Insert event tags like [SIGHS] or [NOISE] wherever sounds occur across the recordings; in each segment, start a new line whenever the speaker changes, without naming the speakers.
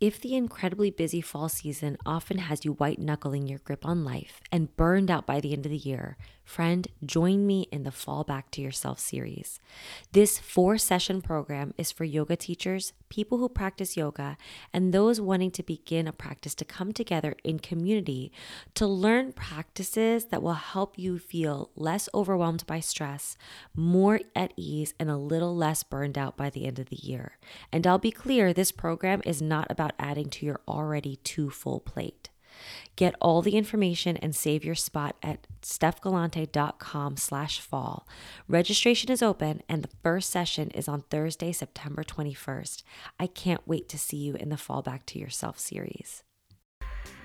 If the incredibly busy fall season often has you white knuckling your grip on life and burned out by the end of the year, friend, join me in the Fall Back to Yourself series. This four session program is for yoga teachers, people who practice yoga, and those wanting to begin a practice to come together in community to learn practices that will help you feel less overwhelmed by stress, more at ease, and a little less burned out by the end of the year. And I'll be clear this program is not about adding to your already too full plate. Get all the information and save your spot at stephgalante.com slash fall. Registration is open and the first session is on Thursday, September 21st. I can't wait to see you in the Fall Back to Yourself series.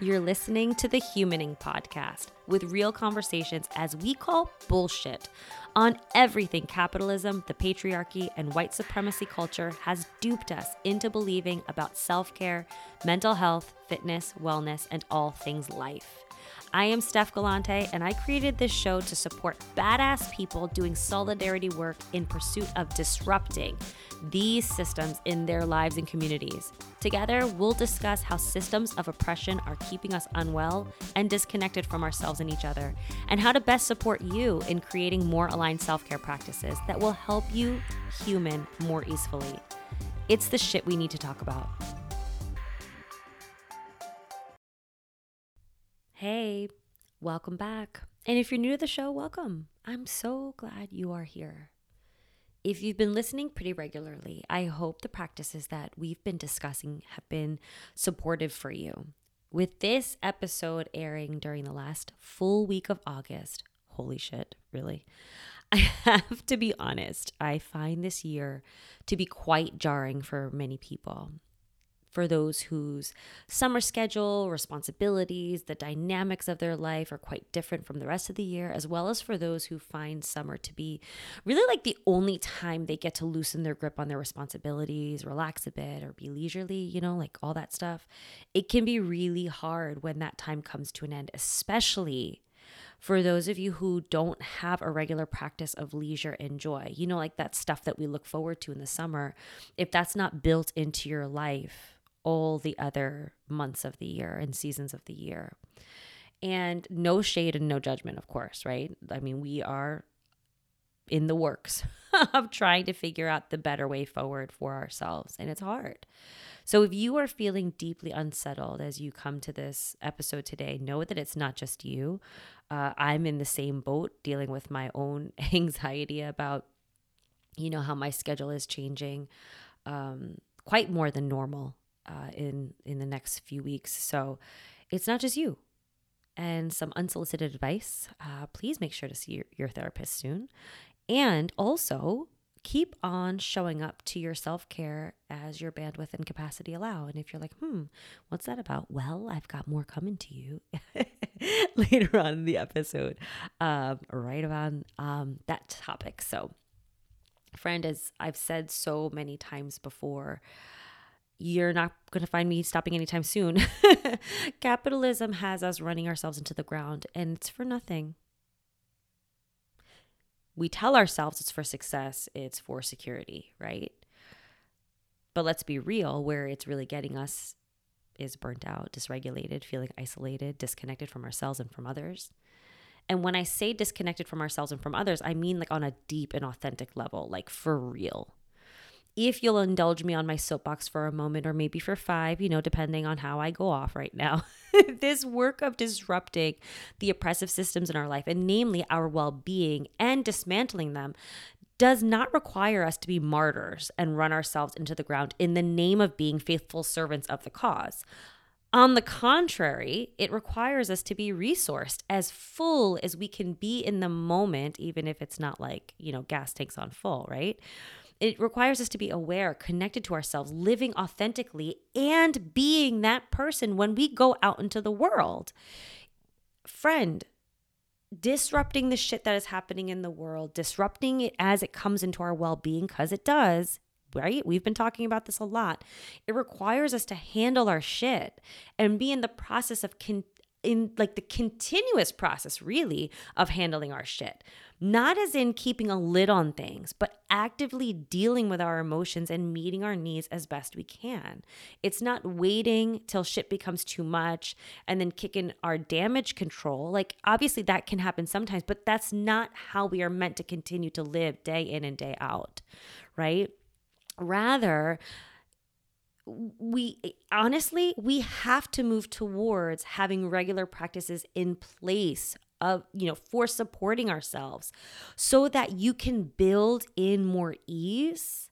You're listening to the Humaning Podcast with real conversations as we call bullshit on everything capitalism, the patriarchy, and white supremacy culture has duped us into believing about self care, mental health, fitness, wellness, and all things life. I am Steph Galante, and I created this show to support badass people doing solidarity work in pursuit of disrupting these systems in their lives and communities. Together, we'll discuss how systems of oppression are keeping us unwell and disconnected from ourselves and each other, and how to best support you in creating more aligned self care practices that will help you human more easily. It's the shit we need to talk about. Hey, welcome back. And if you're new to the show, welcome. I'm so glad you are here. If you've been listening pretty regularly, I hope the practices that we've been discussing have been supportive for you. With this episode airing during the last full week of August, holy shit, really? [LAUGHS] I have to be honest, I find this year to be quite jarring for many people for those whose summer schedule, responsibilities, the dynamics of their life are quite different from the rest of the year, as well as for those who find summer to be really like the only time they get to loosen their grip on their responsibilities, relax a bit, or be leisurely, you know, like all that stuff. It can be really hard when that time comes to an end, especially for those of you who don't have a regular practice of leisure and joy, you know, like that stuff that we look forward to in the summer, if that's not built into your life, all the other months of the year and seasons of the year. And no shade and no judgment, of course, right? I mean, we are in the works [LAUGHS] of trying to figure out the better way forward for ourselves, and it's hard. So, if you are feeling deeply unsettled as you come to this episode today, know that it's not just you. Uh, I'm in the same boat dealing with my own [LAUGHS] anxiety about, you know, how my schedule is changing um, quite more than normal uh, in in the next few weeks. So it's not just you. And some unsolicited advice. Uh, please make sure to see your, your therapist soon, and also keep on showing up to your self care as your bandwidth and capacity allow. And if you're like, hmm, what's that about? Well, I've got more coming to you [LAUGHS] later on in the episode, um, right around um, that topic. So, friend, as I've said so many times before, you're not going to find me stopping anytime soon. [LAUGHS] Capitalism has us running ourselves into the ground, and it's for nothing. We tell ourselves it's for success, it's for security, right? But let's be real, where it's really getting us is burnt out, dysregulated, feeling isolated, disconnected from ourselves and from others. And when I say disconnected from ourselves and from others, I mean like on a deep and authentic level, like for real if you'll indulge me on my soapbox for a moment or maybe for five, you know, depending on how I go off right now, [LAUGHS] this work of disrupting the oppressive systems in our life, and namely our well being and dismantling them, does not require us to be martyrs and run ourselves into the ground in the name of being faithful servants of the cause. On the contrary, it requires us to be resourced as full as we can be in the moment, even if it's not like, you know, gas tanks on full, right? It requires us to be aware, connected to ourselves, living authentically, and being that person when we go out into the world. Friend, disrupting the shit that is happening in the world, disrupting it as it comes into our well being, because it does, right? We've been talking about this a lot. It requires us to handle our shit and be in the process of con- in like the continuous process, really, of handling our shit. Not as in keeping a lid on things, but actively dealing with our emotions and meeting our needs as best we can. It's not waiting till shit becomes too much and then kicking our damage control. Like, obviously, that can happen sometimes, but that's not how we are meant to continue to live day in and day out, right? Rather, we honestly we have to move towards having regular practices in place of you know for supporting ourselves so that you can build in more ease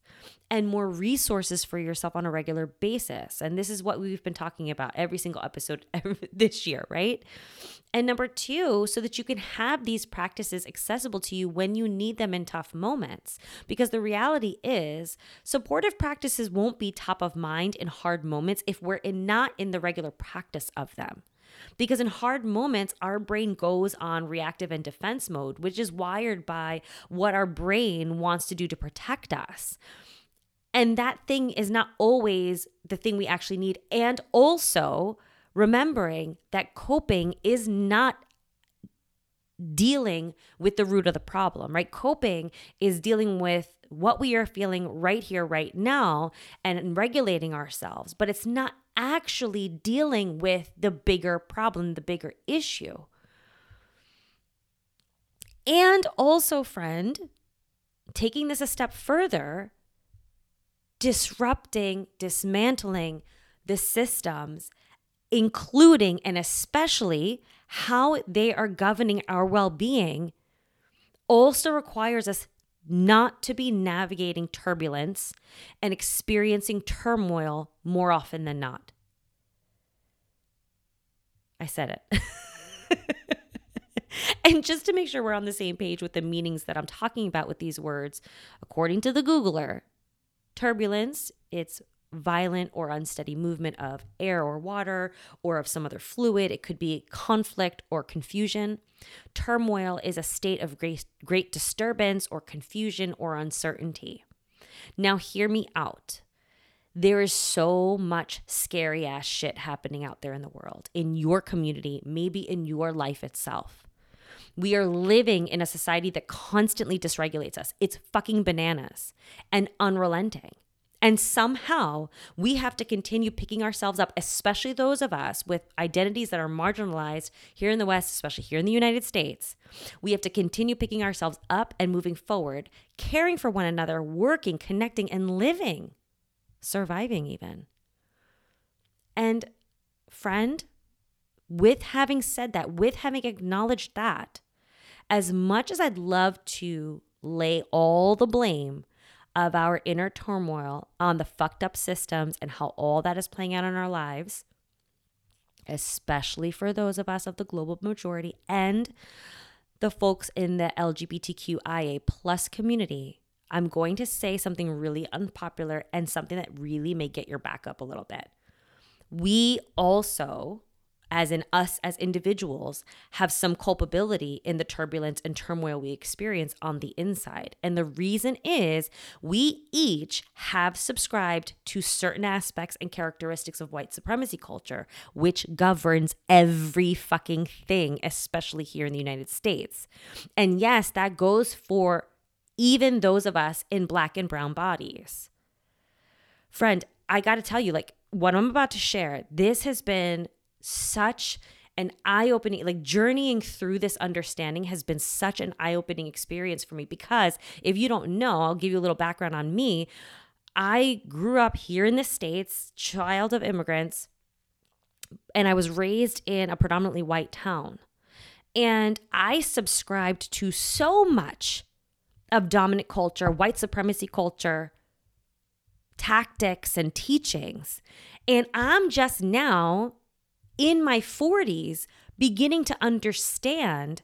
and more resources for yourself on a regular basis. And this is what we've been talking about every single episode [LAUGHS] this year, right? And number two, so that you can have these practices accessible to you when you need them in tough moments. Because the reality is, supportive practices won't be top of mind in hard moments if we're in, not in the regular practice of them. Because in hard moments, our brain goes on reactive and defense mode, which is wired by what our brain wants to do to protect us. And that thing is not always the thing we actually need. And also remembering that coping is not dealing with the root of the problem, right? Coping is dealing with what we are feeling right here, right now, and regulating ourselves. But it's not actually dealing with the bigger problem, the bigger issue. And also, friend, taking this a step further, disrupting, dismantling the systems, including and especially how they are governing our well being, also requires us not to be navigating turbulence and experiencing turmoil more often than not. I said it. [LAUGHS] and just to make sure we're on the same page with the meanings that I'm talking about with these words, according to the Googler, turbulence, it's violent or unsteady movement of air or water or of some other fluid. It could be conflict or confusion. Turmoil is a state of great, great disturbance or confusion or uncertainty. Now, hear me out. There is so much scary ass shit happening out there in the world, in your community, maybe in your life itself. We are living in a society that constantly dysregulates us. It's fucking bananas and unrelenting. And somehow we have to continue picking ourselves up, especially those of us with identities that are marginalized here in the West, especially here in the United States. We have to continue picking ourselves up and moving forward, caring for one another, working, connecting, and living, surviving even. And friend, with having said that, with having acknowledged that, as much as I'd love to lay all the blame of our inner turmoil on the fucked up systems and how all that is playing out in our lives, especially for those of us of the global majority and the folks in the LGBTQIA plus community, I'm going to say something really unpopular and something that really may get your back up a little bit. We also as in us as individuals, have some culpability in the turbulence and turmoil we experience on the inside. And the reason is we each have subscribed to certain aspects and characteristics of white supremacy culture, which governs every fucking thing, especially here in the United States. And yes, that goes for even those of us in black and brown bodies. Friend, I got to tell you, like, what I'm about to share, this has been such an eye opening, like journeying through this understanding has been such an eye opening experience for me because if you don't know, I'll give you a little background on me. I grew up here in the States, child of immigrants, and I was raised in a predominantly white town. And I subscribed to so much of dominant culture, white supremacy culture, tactics, and teachings. And I'm just now in my 40s beginning to understand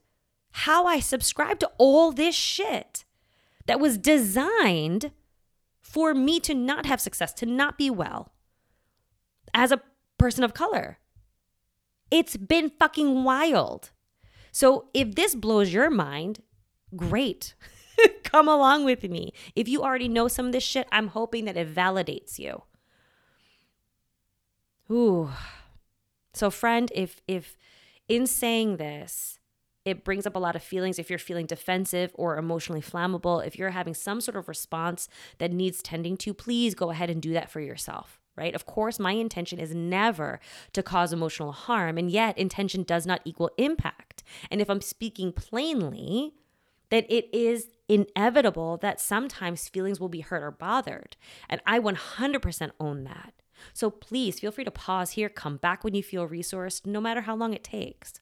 how I subscribed to all this shit that was designed for me to not have success, to not be well as a person of color. It's been fucking wild. So if this blows your mind, great. [LAUGHS] Come along with me. If you already know some of this shit, I'm hoping that it validates you. Ooh. So friend, if if in saying this, it brings up a lot of feelings if you're feeling defensive or emotionally flammable. If you're having some sort of response that needs tending to, please go ahead and do that for yourself. Right? Of course, my intention is never to cause emotional harm, and yet intention does not equal impact. And if I'm speaking plainly, that it is inevitable that sometimes feelings will be hurt or bothered. And I 100% own that. So please feel free to pause here, come back when you feel resourced, no matter how long it takes.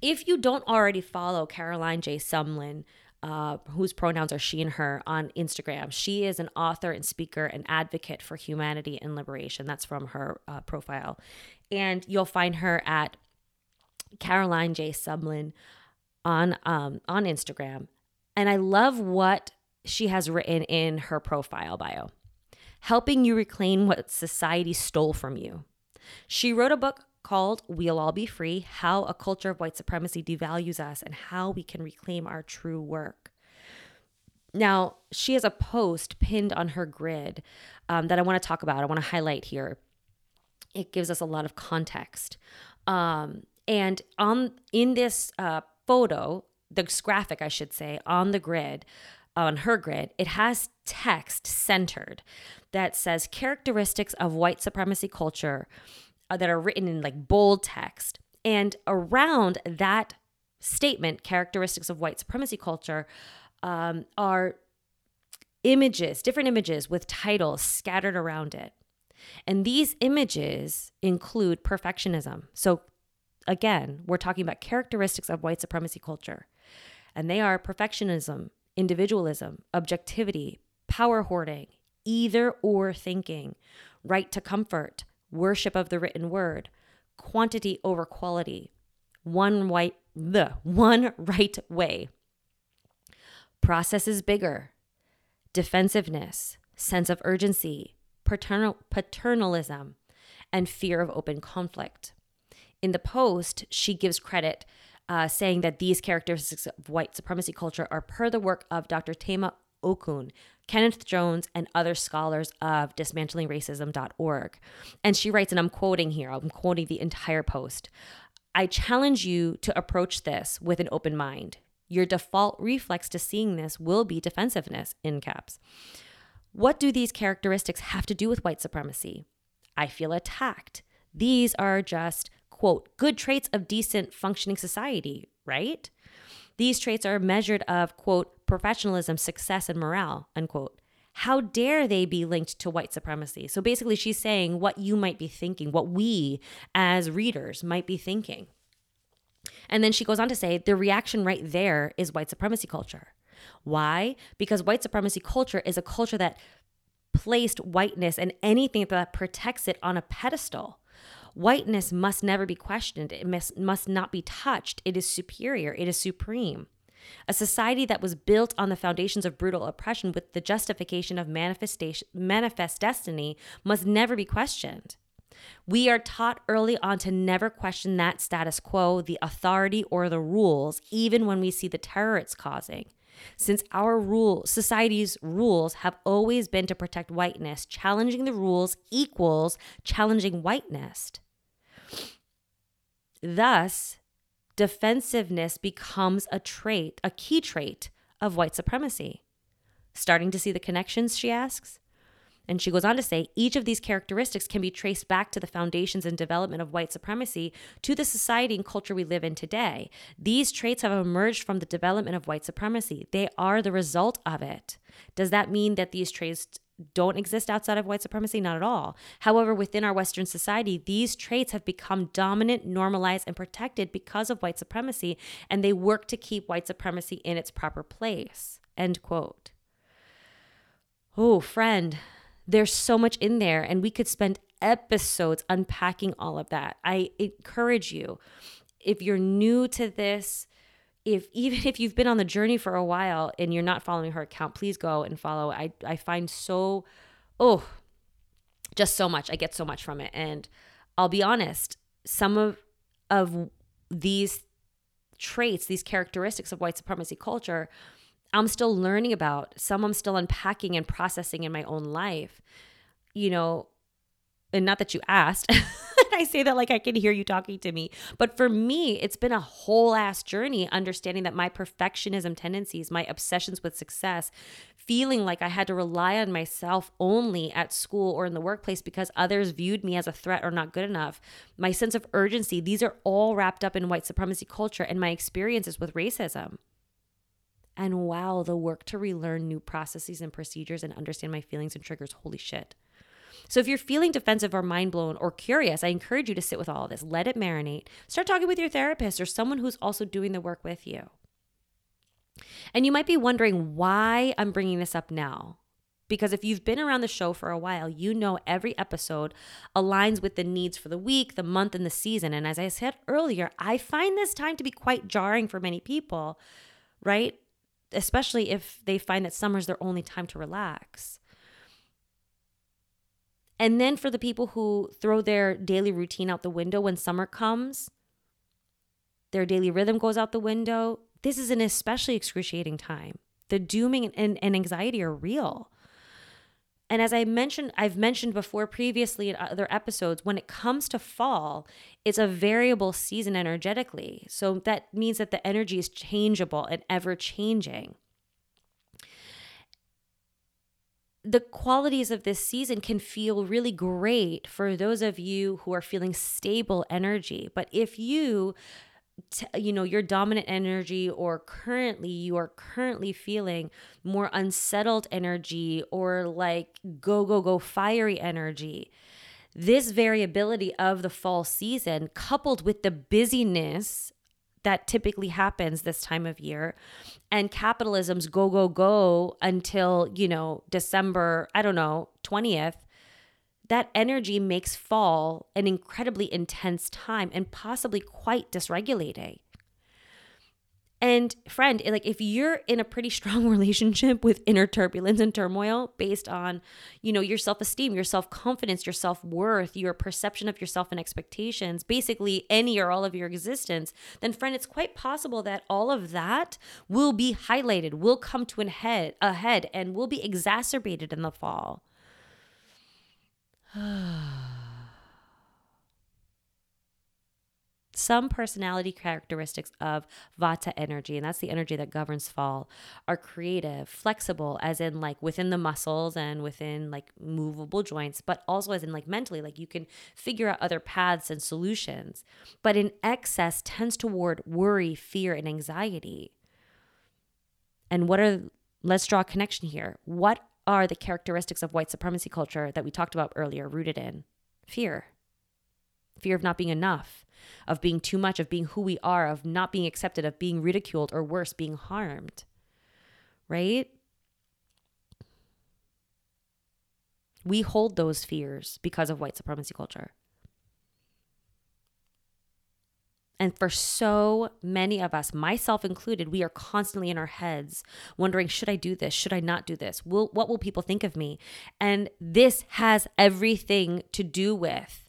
If you don't already follow Caroline J. Sumlin, uh, whose pronouns are she and her on Instagram. She is an author and speaker and advocate for humanity and liberation. That's from her uh, profile. And you'll find her at Caroline J. Sumlin on um, on Instagram. And I love what she has written in her profile bio helping you reclaim what society stole from you. She wrote a book called We'll All Be Free How a Culture of White Supremacy Devalues Us and How We Can Reclaim Our True Worth. Now, she has a post pinned on her grid um, that I want to talk about. I want to highlight here. It gives us a lot of context. Um, and on in this uh, photo, this graphic, I should say, on the grid, on her grid, it has text centered that says characteristics of white supremacy culture uh, that are written in like bold text. And around that statement, characteristics of white supremacy culture, um, are images, different images with titles scattered around it. And these images include perfectionism. So, again, we're talking about characteristics of white supremacy culture. And they are perfectionism, individualism, objectivity, power hoarding, either or thinking, right to comfort, worship of the written word, quantity over quality, one white the one [LAUGHS] right way. Process is bigger. Defensiveness, sense of urgency, paternal paternalism, and fear of open conflict. In the post, she gives credit uh, saying that these characteristics of white supremacy culture are per the work of Dr. Tema Okun, Kenneth Jones, and other scholars of dismantlingracism.org. And she writes, and I'm quoting here, I'm quoting the entire post. I challenge you to approach this with an open mind. Your default reflex to seeing this will be defensiveness, in caps. What do these characteristics have to do with white supremacy? I feel attacked. These are just, quote, good traits of decent functioning society, right? These traits are measured of, quote, professionalism, success, and morale, unquote. How dare they be linked to white supremacy? So basically, she's saying what you might be thinking, what we as readers might be thinking. And then she goes on to say the reaction right there is white supremacy culture. Why? Because white supremacy culture is a culture that placed whiteness and anything that protects it on a pedestal. Whiteness must never be questioned. It must, must not be touched. It is superior. It is supreme. A society that was built on the foundations of brutal oppression with the justification of manifestation, manifest destiny must never be questioned. We are taught early on to never question that status quo, the authority, or the rules, even when we see the terror it's causing. Since our rule society's rules have always been to protect whiteness, challenging the rules equals challenging whiteness. Thus, defensiveness becomes a trait, a key trait of white supremacy. Starting to see the connections, she asks? And she goes on to say each of these characteristics can be traced back to the foundations and development of white supremacy to the society and culture we live in today. These traits have emerged from the development of white supremacy, they are the result of it. Does that mean that these traits don't exist outside of white supremacy? Not at all. However, within our Western society, these traits have become dominant, normalized, and protected because of white supremacy, and they work to keep white supremacy in its proper place. End quote. Oh, friend, there's so much in there, and we could spend episodes unpacking all of that. I encourage you, if you're new to this, if even [LAUGHS] if you've been on the journey for a while and you're not following her account, please go and follow. I I find so oh just so much. I get so much from it. And I'll be honest, some of of these traits, these characteristics of white supremacy culture I'm still learning about, some I'm still unpacking and processing in my own life. You know, and not that you asked, [LAUGHS] I say that like I can hear you talking to me. But for me, it's been a whole ass journey understanding that my perfectionism tendencies, my obsessions with success, feeling like I had to rely on myself only at school or in the workplace because others viewed me as a threat or not good enough, my sense of urgency, these are all wrapped up in white supremacy culture and my experiences with racism. And wow, the work to relearn new processes and procedures and understand my feelings and triggers, holy shit. So if you're feeling defensive or mind blown or curious, I encourage you to sit with all of this. Let it marinate. Start talking with your therapist or someone who's also doing the work with you. And you might be wondering why I'm bringing this up now. Because if you've been around the show for a while, you know every episode aligns with the needs for the week, the month, and the season. And as I said earlier, I find this time to be quite jarring for many people, right? Especially if they find that summer's their only time to relax. And then for the people who throw their daily routine out the window when summer comes, their daily rhythm goes out the window. This is an especially excruciating time. The dooming and, and anxiety are real. And as I mentioned, I've mentioned before previously in other episodes, when it comes to fall, it's a variable season energetically. So that means that the energy is changeable and ever changing. The qualities of this season can feel really great for those of you who are feeling stable energy. But if you you know your dominant energy or currently you are currently feeling more unsettled energy or like go go go fiery energy this variability of the fall season coupled with the busyness that typically happens this time of year. And capitalism's go go go until you know december i don't know 20th that energy makes fall an incredibly intense time and possibly quite dysregulating and friend, like if you're in a pretty [LAUGHS] strong relationship with inner turbulence and turmoil based on, you know, your self-esteem, your self-confidence, your self-worth, your perception of yourself and expectations, basically any or all of your existence, then friend, it's quite possible that all of that will be highlighted, will come to an head ahead and will be exacerbated in the fall. [SIGHS] [SIGHS] some personality characteristics of vata energy, and that's the energy that governs fall, are creative, flexible, as in like within the muscles and within like movable joints, but also as in like mentally, like you can figure out other paths and solutions. But in excess tends toward worry, fear, and anxiety. And what are, let's draw a connection here. What are the characteristics of white supremacy culture that we talked about earlier rooted in? Fear. Fear of not being enough, of being too much, of being who we are, of not being accepted, of being ridiculed, or worse, being harmed. Right? We hold those fears because of white supremacy culture. And for so many of us, myself included, we are constantly in our heads wondering, should I do this? Should I not do this? Will, what will people think of me? And this has everything to do with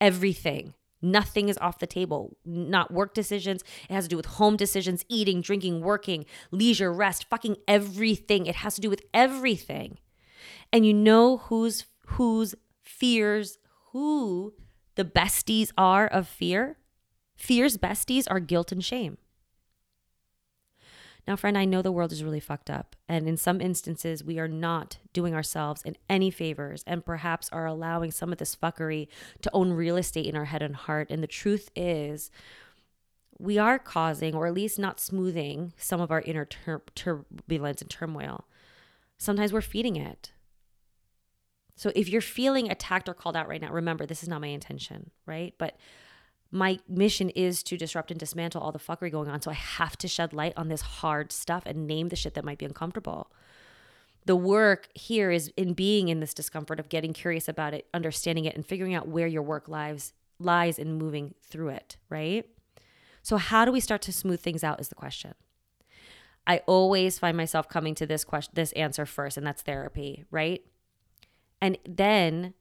everything Nothing is off the table. Not work decisions. It has to do with home decisions, eating, drinking, working, leisure, rest, fucking everything. It has to do with everything. And you know whose whose fears, who the besties are of fear? Fear's besties are guilt and shame. Now, friend, I know the world is really fucked up. And in some instances, we are not doing ourselves in any favors and perhaps are allowing some of this fuckery to own real estate in our head and heart. And the truth is, we are causing, or at least not smoothing, some of our inner tur- turbulence and turmoil. Sometimes we're feeding it. So if you're feeling attacked or called out right now, remember, this is not my intention, right? But my mission is to disrupt and dismantle all the fuckery going on. So I have to shed light on this hard stuff and name the shit that might be uncomfortable. The work here is in being in this discomfort of getting curious about it, understanding it, and figuring out where your work lives lies in moving through it, right? So how do we start to smooth things out is the question. I always find myself coming to this question this answer first, and that's therapy, right? And then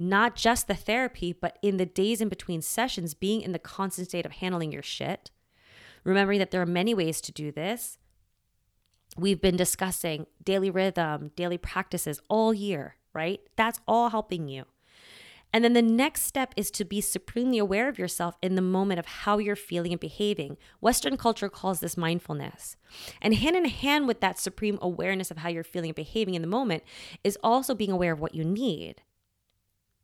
not just the therapy, but in the days in between sessions, being in the constant state of handling your shit. Remembering that there are many ways to do this. We've been discussing daily rhythm, daily practices all year, right? That's all helping you. And then the next step is to be supremely aware of yourself in the moment of how you're feeling and behaving. Western culture calls this mindfulness. And hand in hand with that supreme awareness of how you're feeling and behaving in the moment is also being aware of what you need.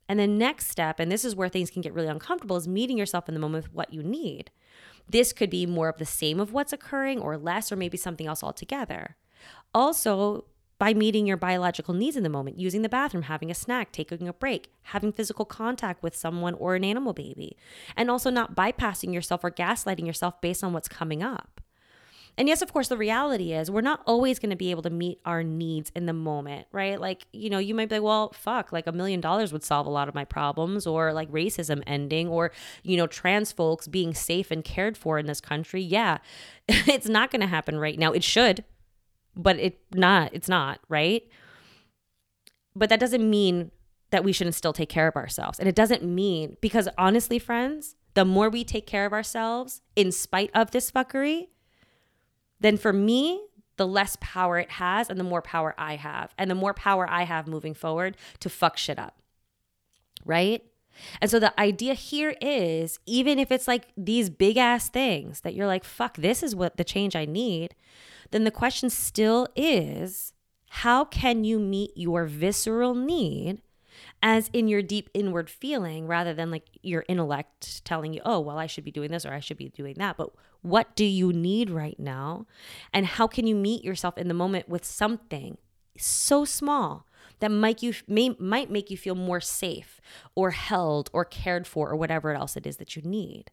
And the next step, and this is where things can get really uncomfortable, is meeting yourself in the moment with what you need. This could be more of the same of what's occurring or less, or maybe something else altogether. Also, by meeting your biological needs in the moment, using the bathroom, having a snack, taking a break, having physical contact with someone or an animal baby, and also not bypassing yourself or gaslighting yourself based on what's coming up. And yes, of course, the reality is we're not always going to be able to meet our needs in the moment, right? Like, you know, you might be like, well, fuck, like a million dollars would solve a lot of my problems, or like racism ending, or, you know, trans folks being safe and cared for in this country. Yeah, [LAUGHS] it's not going to happen right now. It should, but it not, it's not, right? But that doesn't mean that we shouldn't still take care of ourselves. And it doesn't mean, because honestly, friends, the more we take care of ourselves in spite of this fuckery, then for me, the less power it has and the more power I have, and the more power I have moving forward to fuck shit up. Right? And so the idea here is even if it's like these big ass things that you're like, fuck, this is what the change I need, then the question still is how can you meet your visceral need as in your deep inward feeling rather than like your intellect telling you, oh, well, I should be doing this or I should be doing that. But what do you need right now? And how can you meet yourself in the moment with something so small that might you may, might make you feel more safe or held or cared for or whatever else it is that you need?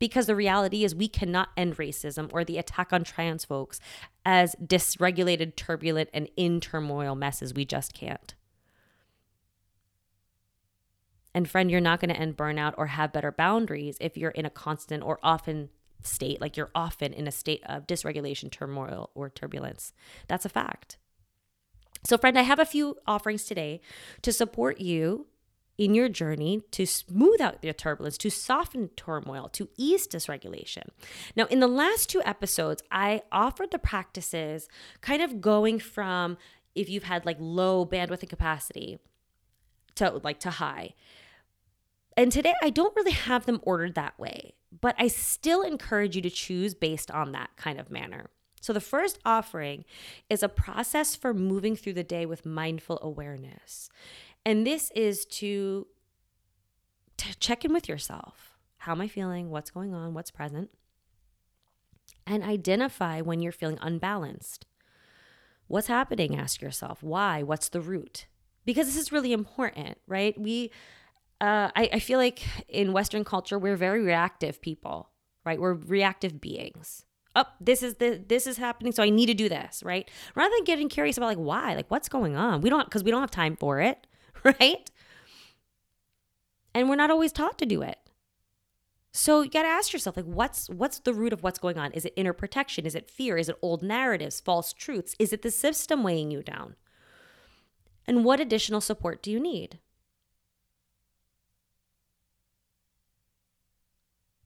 because the reality is we cannot end racism or the attack on trans folks as dysregulated, turbulent, and in turmoil messes. We just can't. And friend, you're not going to end burnout or have better boundaries if you're in a constant or often state, like you're often in a state of dysregulation, turmoil, or turbulence. That's a fact. So, friend, I have a few offerings today to support you in your journey to smooth out your turbulence, to soften turmoil, to ease dysregulation. Now, in the last two episodes, I offered the practices kind of going from if you've had like low bandwidth and capacity to like to high. And today I don't really have them ordered that way, but I still encourage you to choose based on that kind of manner. So the first offering is a process for moving through the day with mindful awareness. And this is to, to check in with yourself. How am I feeling? What's going on? What's present? And identify when you're feeling unbalanced. What's happening? Ask yourself. Why? What's the root? Because this is really important, right? We uh, I, I feel like in Western culture, we're very reactive people, right? We're reactive beings. Oh, this is the this is happening, so I need to do this, right? Rather than getting curious about like why, like what's going on. We don't because we don't have time for it, [LAUGHS] right? And we're not always taught to do it. So you got to ask yourself like what's what's the root of what's going on? Is it inner protection? Is it fear? Is it old narratives, false truths? Is it the system weighing you down? And what additional support do you need?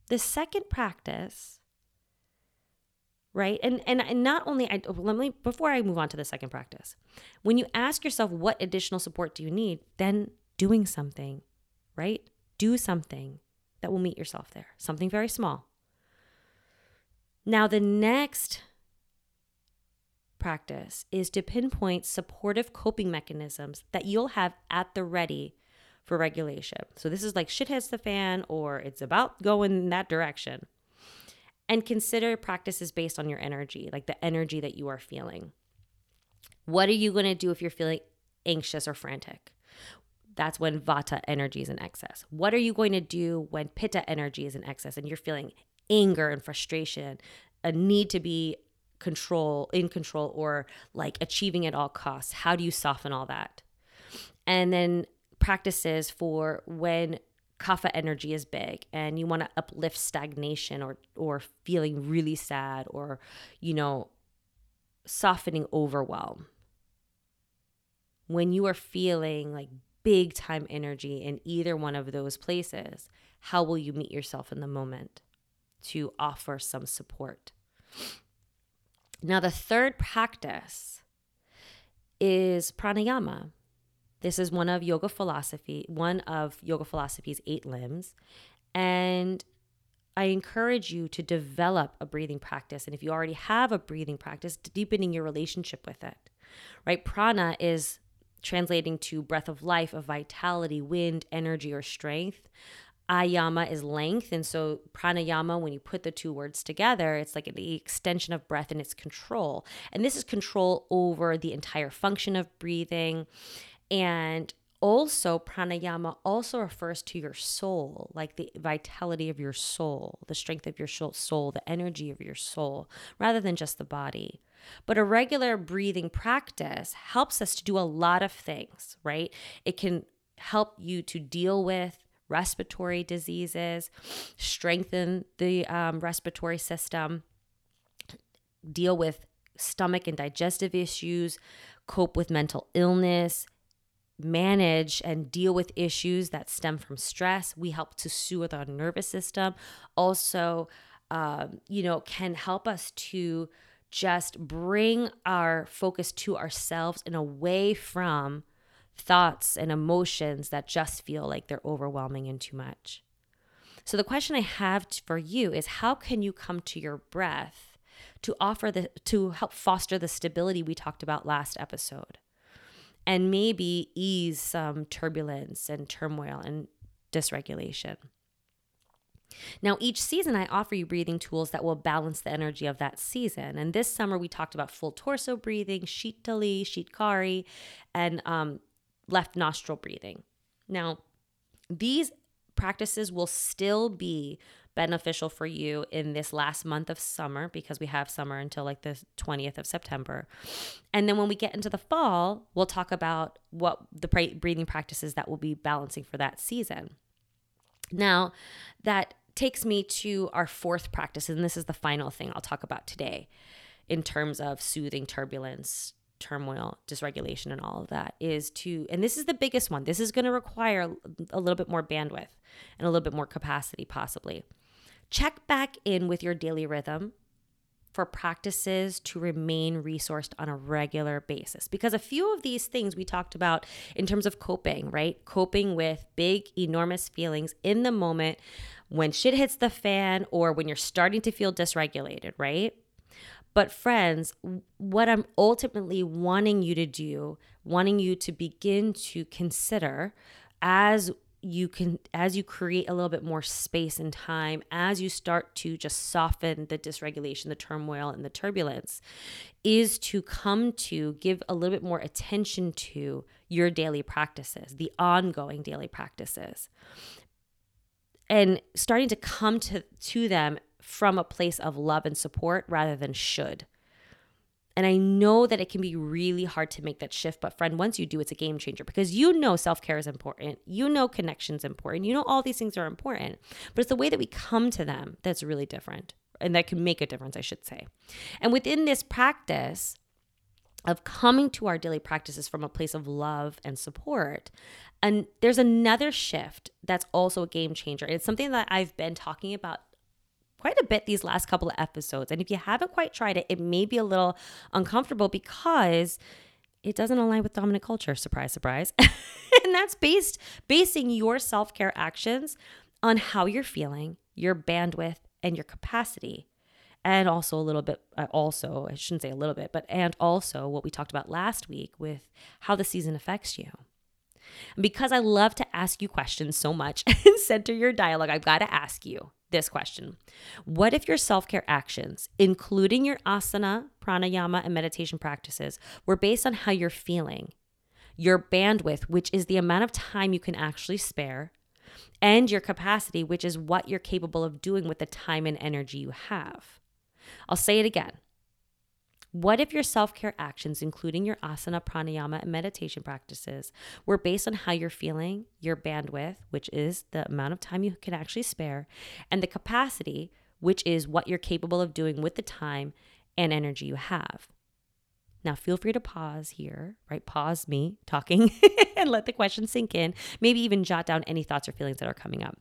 The second practice, right? And and, and not only I oh, let me before I move on to the second practice. When you ask yourself what additional support do you need, then doing something, right? Do something that will meet yourself there. Something very small. Now the next practice is to pinpoint supportive coping mechanisms that you'll have at the ready for regulation. So this is like shit hits the fan or it's about going in that direction. And consider practices based on your energy, like the energy that you are feeling. What are you going to do if you're feeling anxious or frantic? That's when vata energy is in excess. What are you going to do when pitta energy is in excess and you're feeling anger and frustration, a need to be control in control or like achieving at all costs? How do you soften all that? And then practices for when kapha energy is big and you want to uplift stagnation or or feeling really sad or you know softening overwhelm when you are feeling like big time energy in either one of those places how will you meet yourself in the moment to offer some support now the third practice is pranayama This is one of yoga philosophy, one of yoga philosophy's eight limbs. And I encourage you to develop a breathing practice. And if you already have a breathing practice, deepening your relationship with it, right? Prana is translating to breath of life, of vitality, wind, energy, or strength. Ayama is length. And so pranayama, when you put the two words together, it's like the extension of breath and it's control. And this is control over the entire function of breathing. And also pranayama also refers to your soul like the vitality of your soul the strength of your soul the energy of your soul rather than just the body but a regular breathing practice helps us to do a lot of things right it can help you to deal with respiratory diseases strengthen the um, respiratory system deal with stomach and digestive issues cope with mental illness manage and deal with issues that stem from stress. We help to soothe our nervous system. Also, um, you know, can help us to just bring our focus to ourselves and away from thoughts and emotions that just feel like they're overwhelming and too much. So, the question I have for you is how can you come to your breath to offer the to help foster the stability we talked about last episode? and maybe ease some turbulence and turmoil and dysregulation. Now, each season, I offer you breathing tools that will balance the energy of that season. And this summer, we talked about full torso breathing, Shitali, Shitkari, and um, left nostril breathing. Now, these practices will still be beneficial for you in this last month of summer because we have summer until like the 20th of September. And then when we get into the fall, we'll talk about what the breathing practices that will be balancing for that season. Now, that takes me to our fourth practice, and this is the final thing I'll talk about today in terms of soothing turbulence, turmoil, dysregulation, and all of that is to, and this is the biggest one. This is going to require a little bit more bandwidth and a little bit more capacity, possibly. Check back in with your daily rhythm for practices to remain resourced on a regular basis. Because a few of these things we talked about in terms of coping, right? Coping with big, enormous feelings in the moment when shit hits the fan or when you're starting to feel dysregulated, right? But, friends, what I'm ultimately wanting you to do, wanting you to begin to consider as you can as you create a little bit more space and time as you start to just soften the dysregulation the turmoil and the turbulence is to come to give a little bit more attention to your daily practices the ongoing daily practices. And starting to come to to them from a place of love and support rather than should and I know that it can be really hard to make that shift, but friend, once you do, it's a game changer because you know self care is important. You know connection's important. You know all these things are important, but it's the way that we come to them that's really different and that can make a difference, I should say. And within this practice, of coming to our daily practices from a place of love and support. And there's another shift that's also a game changer. It's something that I've been talking about quite a bit these last couple of episodes. And if you haven't quite tried it, it may be a little uncomfortable because it doesn't align with dominant culture. Surprise, surprise. [LAUGHS] and that's based basing your self-care actions on how you're feeling, your bandwidth, and your capacity. And also a little bit, uh, also, I shouldn't say a little bit, but and also what we talked about last week with how the season affects you. Because I love to ask you questions so much [LAUGHS] and center your dialogue, I've got to ask you this question What if your self care actions, including your asana, pranayama, and meditation practices, were based on how you're feeling, your bandwidth, which is the amount of time you can actually spare, and your capacity, which is what you're capable of doing with the time and energy you have? I'll say it again. What if your self care actions, including your asana, pranayama, and meditation practices, were based on how you're feeling, your bandwidth, which is the amount of time you can actually spare, and the capacity, which is what you're capable of doing with the time and energy you have? Now, feel free to pause here, right? Pause me [LAUGHS] talking [LAUGHS] and let the question sink in. Maybe even jot down any thoughts or feelings that are coming up.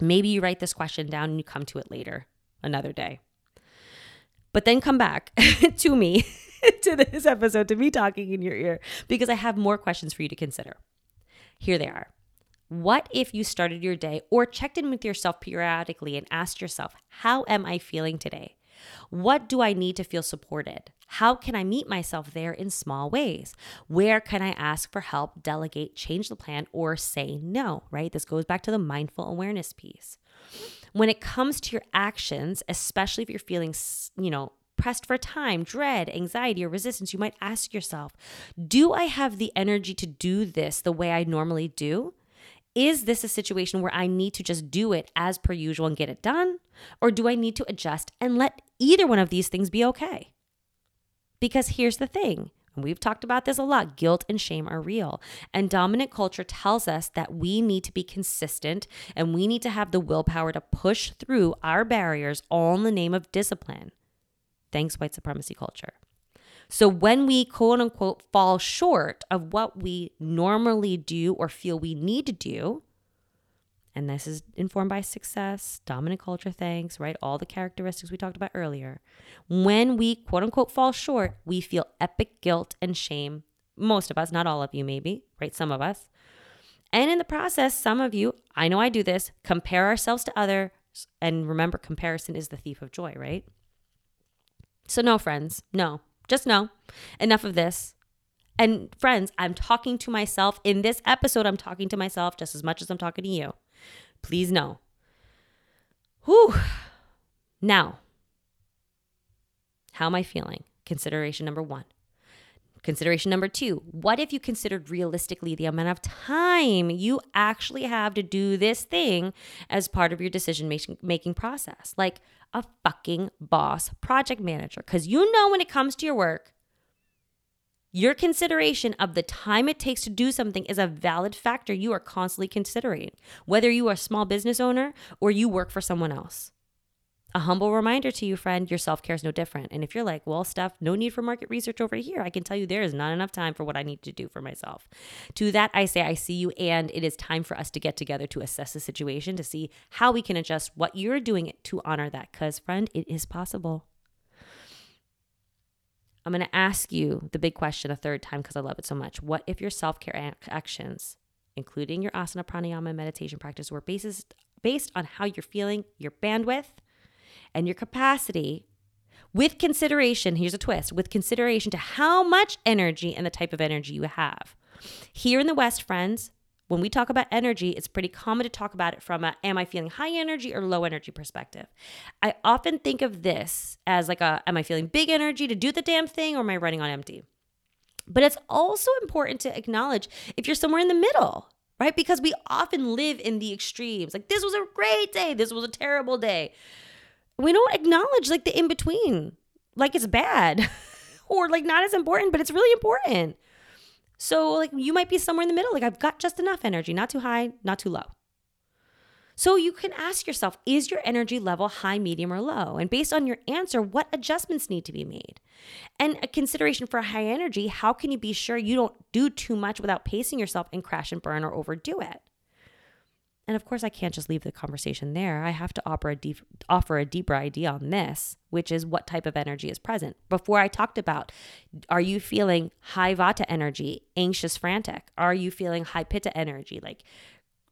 Maybe you write this question down and you come to it later, another day. But then come back [LAUGHS] to me [LAUGHS] to this episode, to me talking in your ear, because I have more questions for you to consider. Here they are. What if you started your day or checked in with yourself periodically and asked yourself, How am I feeling today? What do I need to feel supported? How can I meet myself there in small ways? Where can I ask for help, delegate, change the plan, or say no, right? This goes back to the mindful awareness piece. When it comes to your actions, especially if you're feeling, you know, pressed for time, dread, anxiety, or resistance, you might ask yourself, do I have the energy to do this the way I normally do? Is this a situation where I need to just do it as per usual and get it done? Or do I need to adjust and let either one of these things be okay? Because here's the thing. And we've talked about this a lot. Guilt and shame are real. And dominant culture tells us that we need to be consistent and we need to have the willpower to push through our barriers all in the name of discipline. Thanks, white supremacy culture. So when we quote unquote fall short of what we normally do or feel we need to do, and this is informed by success, dominant culture thanks, right? All the characteristics we talked about earlier. When we quote unquote fall short, we feel epic guilt and shame. Most of us, not all of you, maybe, right? Some of us. And in the process, some of you, I know I do this, compare ourselves to others. And remember, comparison is the thief of joy, right? So, no, friends, no, just no. Enough of this. And friends, I'm talking to myself in this episode. I'm talking to myself just as much as I'm talking to you. Please know. Whew. Now, how am I feeling? Consideration number one. Consideration number two what if you considered realistically the amount of time you actually have to do this thing as part of your decision making process? Like a fucking boss project manager. Because you know when it comes to your work, your consideration of the time it takes to do something is a valid factor you are constantly considering, whether you are a small business owner or you work for someone else. A humble reminder to you, friend, your self care is no different. And if you're like, well, Steph, no need for market research over here, I can tell you there is not enough time for what I need to do for myself. To that, I say, I see you, and it is time for us to get together to assess the situation to see how we can adjust what you're doing to honor that. Because, friend, it is possible. I'm going to ask you the big question a third time because I love it so much. What if your self care actions, including your asana, pranayama, meditation practice, were based, based on how you're feeling, your bandwidth, and your capacity, with consideration, here's a twist, with consideration to how much energy and the type of energy you have. Here in the West, friends, when we talk about energy, it's pretty common to talk about it from a am I feeling high energy or low energy perspective. I often think of this as like a am I feeling big energy to do the damn thing or am I running on empty? But it's also important to acknowledge if you're somewhere in the middle, right? Because we often live in the extremes. Like this was a great day, this was a terrible day. We don't acknowledge like the in between, like it's bad [LAUGHS] or like not as important, but it's really important. So, like, you might be somewhere in the middle. Like, I've got just enough energy, not too high, not too low. So, you can ask yourself is your energy level high, medium, or low? And based on your answer, what adjustments need to be made? And a consideration for high energy how can you be sure you don't do too much without pacing yourself and crash and burn or overdo it? And of course, I can't just leave the conversation there. I have to offer a, deep, offer a deeper idea on this, which is what type of energy is present. Before I talked about, are you feeling high vata energy, anxious, frantic? Are you feeling high pitta energy, like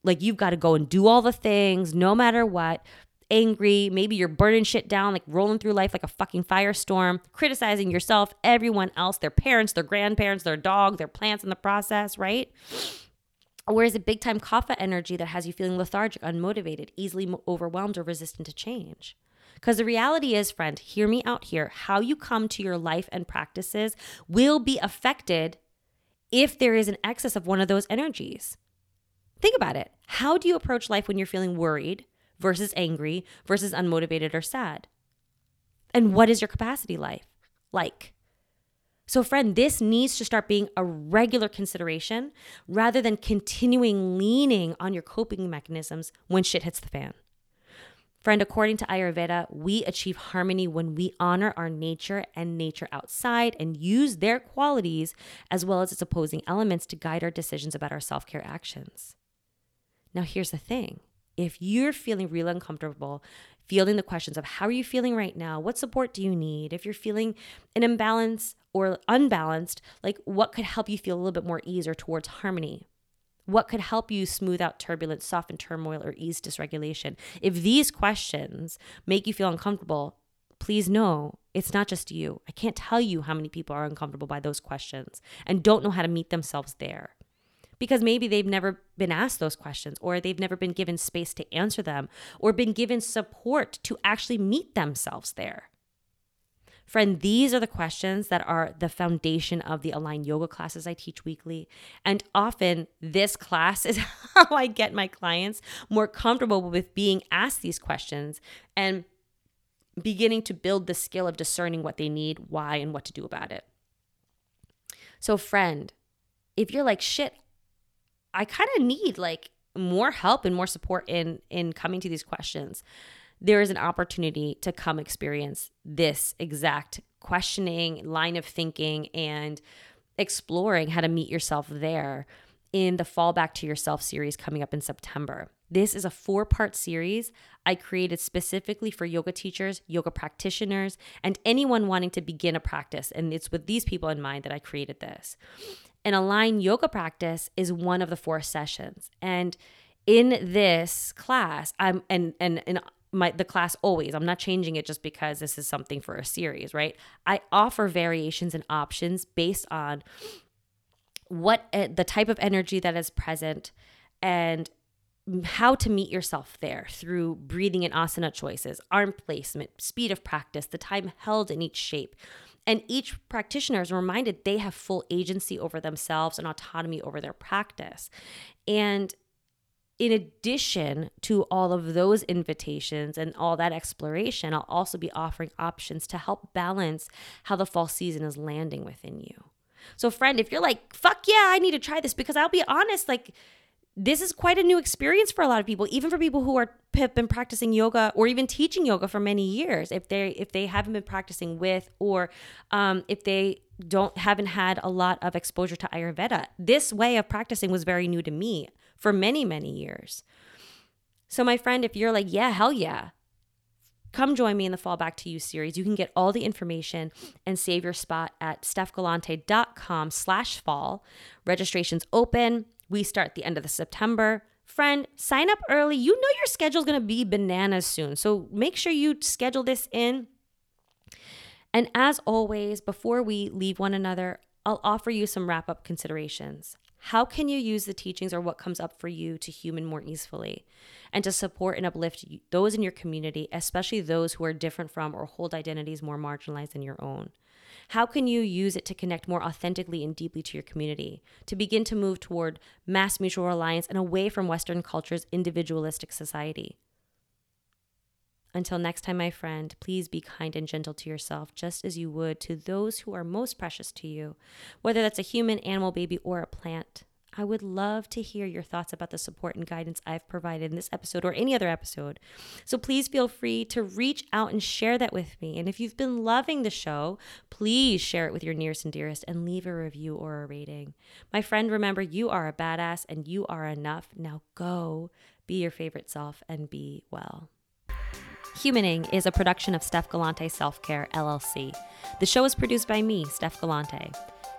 like you've got to go and do all the things no matter what? Angry, maybe you're burning shit down, like rolling through life like a fucking firestorm, criticizing yourself, everyone else, their parents, their grandparents, their dog, their plants in the process, right? Or a big time kapha energy that has you feeling lethargic, unmotivated, easily overwhelmed, or resistant to change? Because the reality is, friend, hear me out here. How you come to your life and practices will be affected if there is an excess of one of those energies. Think about it. How do you approach life when you're feeling worried versus angry versus unmotivated or sad? And what is your capacity life like? So, friend, this needs to start being a regular consideration rather than continuing leaning on your coping mechanisms when shit hits the fan. Friend, according to Ayurveda, we achieve harmony when we honor our nature and nature outside and use their qualities as well as its opposing elements to guide our decisions about our self care actions. Now, here's the thing if you're feeling really uncomfortable, feeling the questions of how are you feeling right now? What support do you need? If you're feeling an imbalance or unbalanced, like what could help you feel a little bit more ease or towards harmony? What could help you smooth out turbulence, soften turmoil, or ease dysregulation? If these questions make you feel uncomfortable, please know it's not just you. I can't tell you how many people are uncomfortable by those questions and don't know how to meet themselves there. Because maybe they've never been asked those questions, or they've never been given space to answer them, or been given support to actually meet themselves there. Friend, these are the questions that are the foundation of the aligned yoga classes I teach weekly. And often, this class is [LAUGHS] how I get my clients more comfortable with being asked these questions and beginning to build the skill of discerning what they need, why, and what to do about it. So, friend, if you're like, shit, I kind of need like more help and more support in in coming to these questions there is an opportunity to come experience this exact questioning, line of thinking, and exploring how to meet yourself there in the Fall Back to Yourself series coming up in September. This is a four part series I created specifically for yoga teachers, yoga practitioners, and anyone wanting to begin a practice. And it's with these people in mind that I created this. An aligned yoga practice is one of the four sessions. And in this class, I'm and and and my the class always i'm not changing it just because this is something for a series right i offer variations and options based on what uh, the type of energy that is present and how to meet yourself there through breathing and asana choices arm placement speed of practice the time held in each shape and each practitioner is reminded they have full agency over themselves and autonomy over their practice and in addition to all of those invitations and all that exploration, I'll also be offering options to help balance how the fall season is landing within you. So, friend, if you're like, fuck yeah, I need to try this, because I'll be honest, like, this is quite a new experience for a lot of people, even for people who are have been practicing yoga or even teaching yoga for many years. If they if they haven't been practicing with, or um, if they don't haven't had a lot of exposure to Ayurveda, this way of practicing was very new to me for many, many years. So, my friend, if you're like, yeah, hell yeah, come join me in the Fall Back to You series. You can get all the information and save your spot at stephgalante.com slash fall. Registration's open. We start the end of the September. Friend, sign up early. You know your schedule is going to be bananas soon. So make sure you schedule this in. And as always, before we leave one another, I'll offer you some wrap up considerations. How can you use the teachings or what comes up for you to human more easily and to support and uplift those in your community, especially those who are different from or hold identities more marginalized than your own? How can you use it to connect more authentically and deeply to your community, to begin to move toward mass mutual reliance and away from Western culture's individualistic society? Until next time, my friend, please be kind and gentle to yourself, just as you would to those who are most precious to you, whether that's a human, animal, baby, or a plant. I would love to hear your thoughts about the support and guidance I've provided in this episode or any other episode. So please feel free to reach out and share that with me. And if you've been loving the show, please share it with your nearest and dearest and leave a review or a rating. My friend, remember, you are a badass and you are enough. Now go be your favorite self and be well. Humaning is a production of Steph Galante Self Care LLC. The show is produced by me, Steph Galante.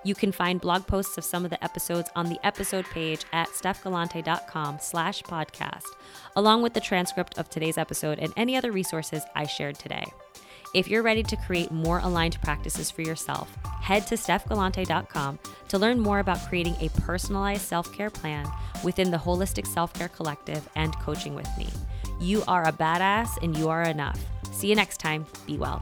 You can find blog posts of some of the episodes on the episode page at stephgalante.com slash podcast, along with the transcript of today's episode and any other resources I shared today. If you're ready to create more aligned practices for yourself, head to stephgalante.com to learn more about creating a personalized self care plan within the Holistic Self Care Collective and coaching with me. You are a badass and you are enough. See you next time. Be well.